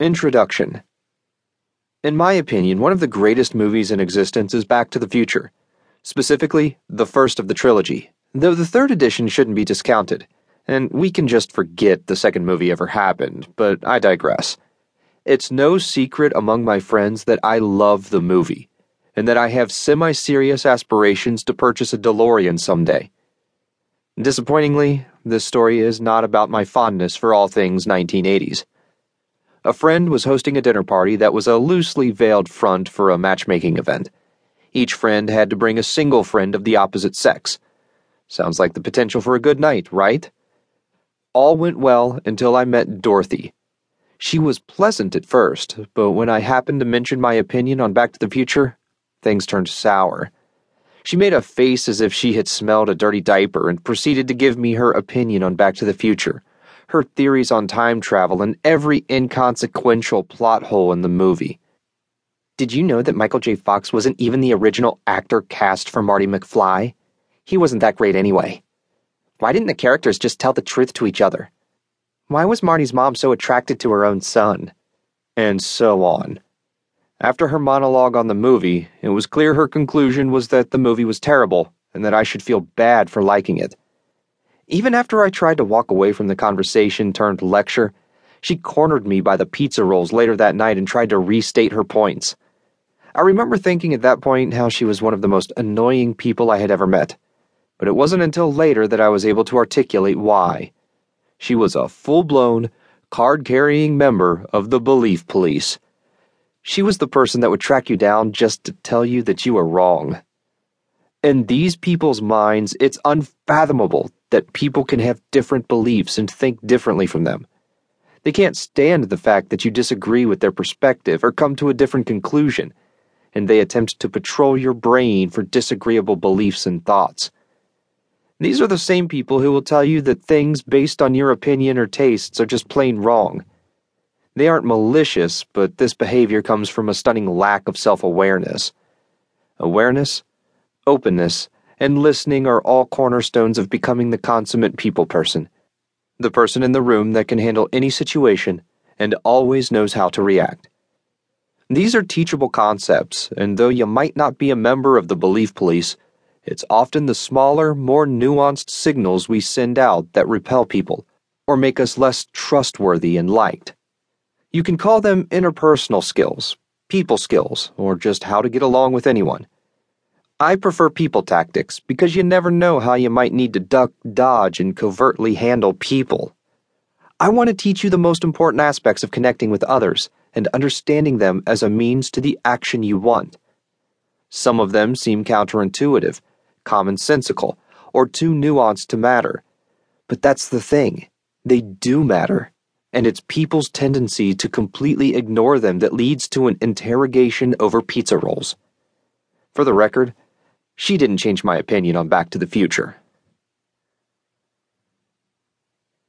Introduction In my opinion, one of the greatest movies in existence is Back to the Future, specifically, the first of the trilogy, though the third edition shouldn't be discounted, and we can just forget the second movie ever happened, but I digress. It's no secret among my friends that I love the movie, and that I have semi serious aspirations to purchase a DeLorean someday. Disappointingly, this story is not about my fondness for all things 1980s. A friend was hosting a dinner party that was a loosely veiled front for a matchmaking event. Each friend had to bring a single friend of the opposite sex. Sounds like the potential for a good night, right? All went well until I met Dorothy. She was pleasant at first, but when I happened to mention my opinion on Back to the Future, things turned sour. She made a face as if she had smelled a dirty diaper and proceeded to give me her opinion on Back to the Future, her theories on time travel, and every inconsequential plot hole in the movie. Did you know that Michael J. Fox wasn't even the original actor cast for Marty McFly? He wasn't that great anyway. Why didn't the characters just tell the truth to each other? Why was Marty's mom so attracted to her own son? And so on. After her monologue on the movie, it was clear her conclusion was that the movie was terrible and that I should feel bad for liking it. Even after I tried to walk away from the conversation turned lecture, she cornered me by the pizza rolls later that night and tried to restate her points. I remember thinking at that point how she was one of the most annoying people I had ever met, but it wasn't until later that I was able to articulate why. She was a full blown, card carrying member of the Belief Police she was the person that would track you down just to tell you that you were wrong. In these people's minds, it's unfathomable that people can have different beliefs and think differently from them. They can't stand the fact that you disagree with their perspective or come to a different conclusion, and they attempt to patrol your brain for disagreeable beliefs and thoughts. These are the same people who will tell you that things based on your opinion or tastes are just plain wrong they aren't malicious, but this behavior comes from a stunning lack of self awareness. Awareness, openness, and listening are all cornerstones of becoming the consummate people person. The person in the room that can handle any situation and always knows how to react. These are teachable concepts, and though you might not be a member of the belief police, it's often the smaller, more nuanced signals we send out that repel people or make us less trustworthy and liked. You can call them interpersonal skills, people skills, or just how to get along with anyone. I prefer people tactics because you never know how you might need to duck, dodge, and covertly handle people. I want to teach you the most important aspects of connecting with others and understanding them as a means to the action you want. Some of them seem counterintuitive, commonsensical, or too nuanced to matter. But that's the thing, they do matter and it's people's tendency to completely ignore them that leads to an interrogation over pizza rolls. For the record, she didn't change my opinion on Back to the Future.